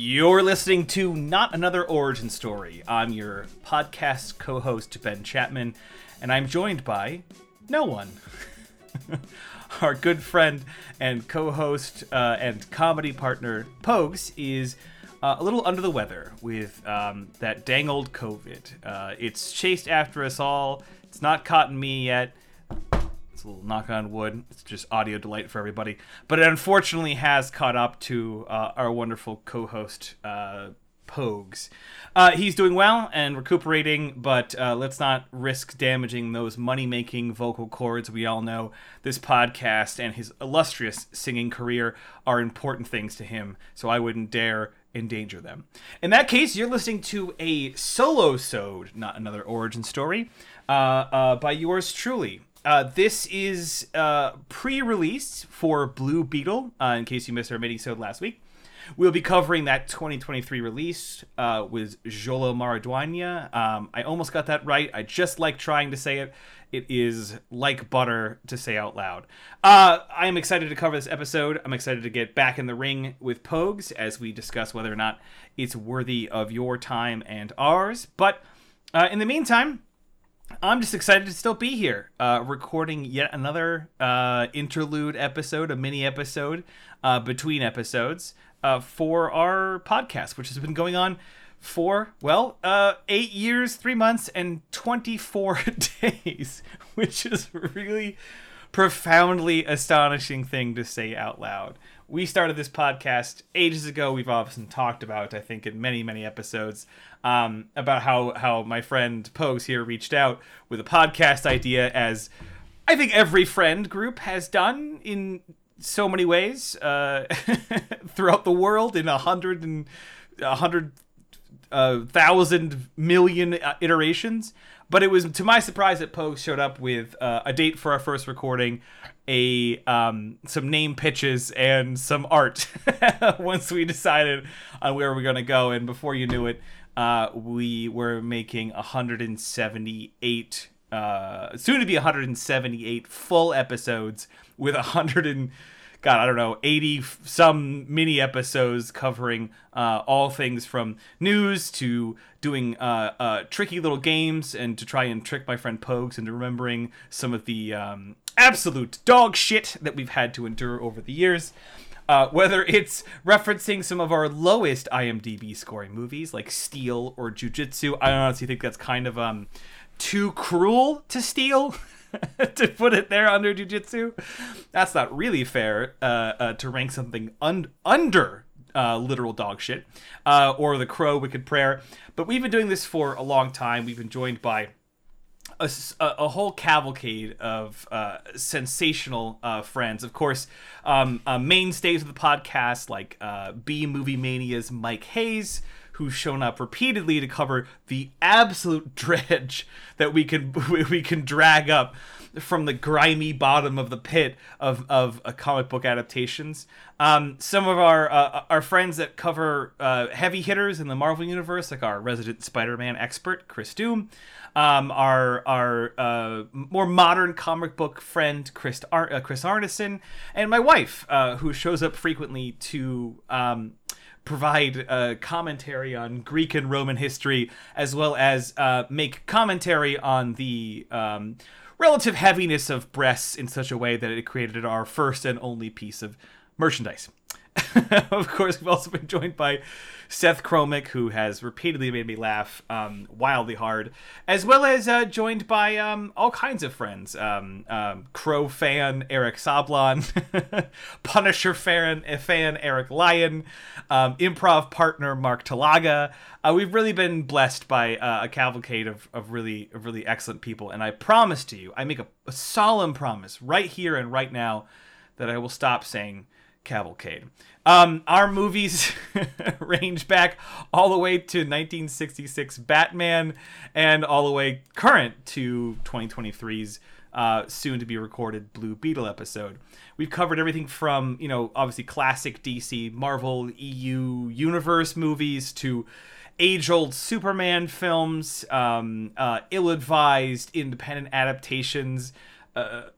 You're listening to Not Another Origin Story. I'm your podcast co host, Ben Chapman, and I'm joined by no one. Our good friend and co host uh, and comedy partner, Pogues, is uh, a little under the weather with um, that dang old COVID. Uh, it's chased after us all. It's not caught in me yet. It's a little knock on wood. It's just audio delight for everybody. But it unfortunately has caught up to uh, our wonderful co host, uh, Pogues. Uh, he's doing well and recuperating, but uh, let's not risk damaging those money making vocal cords. We all know this podcast and his illustrious singing career are important things to him, so I wouldn't dare endanger them. In that case, you're listening to a solo sode, not another origin story, uh, uh, by yours truly. Uh, this is uh, pre-release for Blue Beetle. Uh, in case you missed our mini-sode last week, we'll be covering that 2023 release uh, with Jolo Maraduana. Um, I almost got that right. I just like trying to say it. It is like butter to say out loud. Uh, I am excited to cover this episode. I'm excited to get back in the ring with Pogues as we discuss whether or not it's worthy of your time and ours. But in the meantime, I'm just excited to still be here, uh, recording yet another uh, interlude episode, a mini episode uh, between episodes uh, for our podcast, which has been going on for, well, uh, eight years, three months, and 24 days, which is really profoundly astonishing thing to say out loud. We started this podcast ages ago. We've often talked about, I think, in many, many episodes, um, about how how my friend Pogues here reached out with a podcast idea, as I think every friend group has done in so many ways uh, throughout the world in a hundred and a hundred uh, thousand million uh, iterations. But it was to my surprise that Pogues showed up with uh, a date for our first recording, a um, some name pitches, and some art. Once we decided on where we're gonna go, and before you knew it, uh, we were making 178, uh, soon to be 178 full episodes with 100 and God, I don't know, 80 some mini episodes covering uh, all things from news to doing uh, uh, tricky little games and to try and trick my friend Pogues into remembering some of the um, absolute dog shit that we've had to endure over the years. Uh, whether it's referencing some of our lowest IMDb scoring movies like Steel or Jiu Jitsu, I honestly think that's kind of um, too cruel to Steel. to put it there under Jiu Jitsu. That's not really fair uh, uh, to rank something un- under uh, literal dog shit uh, or the crow wicked prayer. But we've been doing this for a long time. We've been joined by a, a whole cavalcade of uh, sensational uh, friends. Of course, um, mainstays of the podcast like uh, B Movie Mania's Mike Hayes, who's shown up repeatedly to cover the absolute dredge that we can we can drag up from the grimy bottom of the pit of of uh, comic book adaptations. Um, some of our uh, our friends that cover uh, heavy hitters in the Marvel universe, like our resident Spider-Man expert Chris Doom, um, our our uh, more modern comic book friend Chris Ar- uh, Chris Arneson, and my wife, uh, who shows up frequently to. Um, provide uh, commentary on Greek and Roman history, as well as uh, make commentary on the um, relative heaviness of breasts in such a way that it created our first and only piece of merchandise. of course, we've also been joined by Seth Kromick, who has repeatedly made me laugh um, wildly hard, as well as uh, joined by um, all kinds of friends. Um, um Crow fan Eric Sablon, Punisher fan, fan Eric Lyon, um, improv partner Mark Talaga. Uh, we've really been blessed by uh, a cavalcade of, of really of really excellent people, and I promise to you, I make a, a solemn promise right here and right now that I will stop saying cavalcade. Um, our movies range back all the way to 1966 Batman and all the way current to 2023's uh, soon to be recorded Blue Beetle episode. We've covered everything from, you know, obviously classic DC, Marvel, EU universe movies to age old Superman films, um, uh, ill advised independent adaptations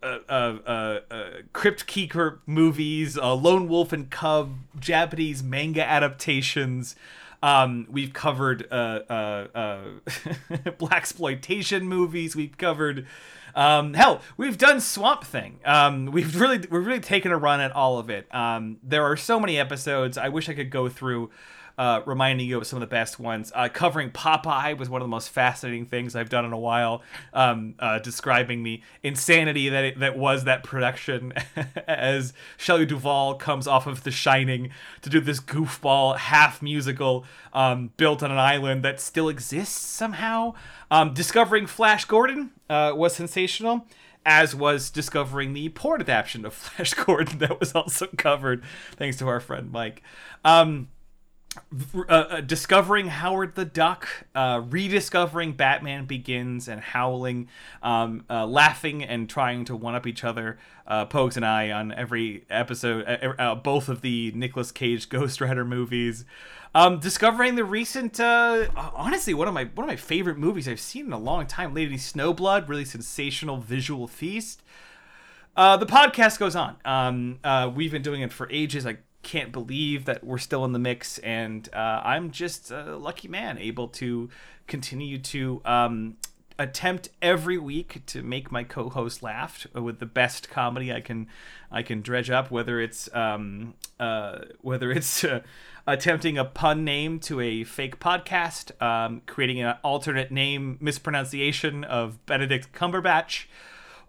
uh, uh, uh, uh, Crypt Keeper movies, uh, Lone Wolf and Cub, Japanese manga adaptations. Um, we've covered uh, uh, uh, blaxploitation movies. We've covered um, hell, we've done Swamp Thing. Um, we've really we're really taken a run at all of it. Um, there are so many episodes. I wish I could go through. Uh, reminding you of some of the best ones. Uh, covering Popeye was one of the most fascinating things I've done in a while. Um, uh, describing the insanity that it, that was that production as Shelley Duvall comes off of The Shining to do this goofball half musical um, built on an island that still exists somehow. Um, discovering Flash Gordon uh, was sensational as was discovering the porn adaptation of Flash Gordon that was also covered, thanks to our friend Mike. Um, uh, uh, discovering Howard the Duck, uh, rediscovering Batman Begins, and howling, um, uh, laughing and trying to one up each other. Uh, Pogues and I on every episode, uh, both of the Nicolas Cage Ghost Rider movies. Um, discovering the recent, honestly, one of my one of my favorite movies I've seen in a long time, Lady Snowblood, really sensational visual feast. the podcast goes on. Um, we've been doing it for ages. I can't believe that we're still in the mix, and uh, I'm just a lucky man able to continue to um, attempt every week to make my co-host laugh with the best comedy I can I can dredge up, whether it's um, uh, whether it's uh, attempting a pun name to a fake podcast, um, creating an alternate name mispronunciation of Benedict Cumberbatch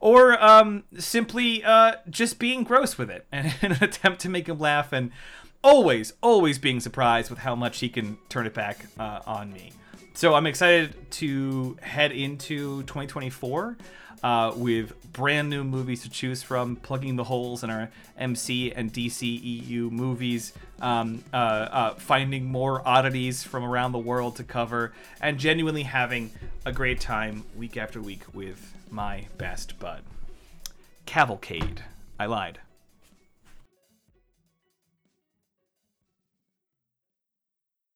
or um, simply uh, just being gross with it and in an attempt to make him laugh and always, always being surprised with how much he can turn it back uh, on me. So I'm excited to head into 2024 uh, with brand new movies to choose from, plugging the holes in our MC and DCEU movies, um, uh, uh, finding more oddities from around the world to cover, and genuinely having a great time week after week with my best bud. Cavalcade. I lied.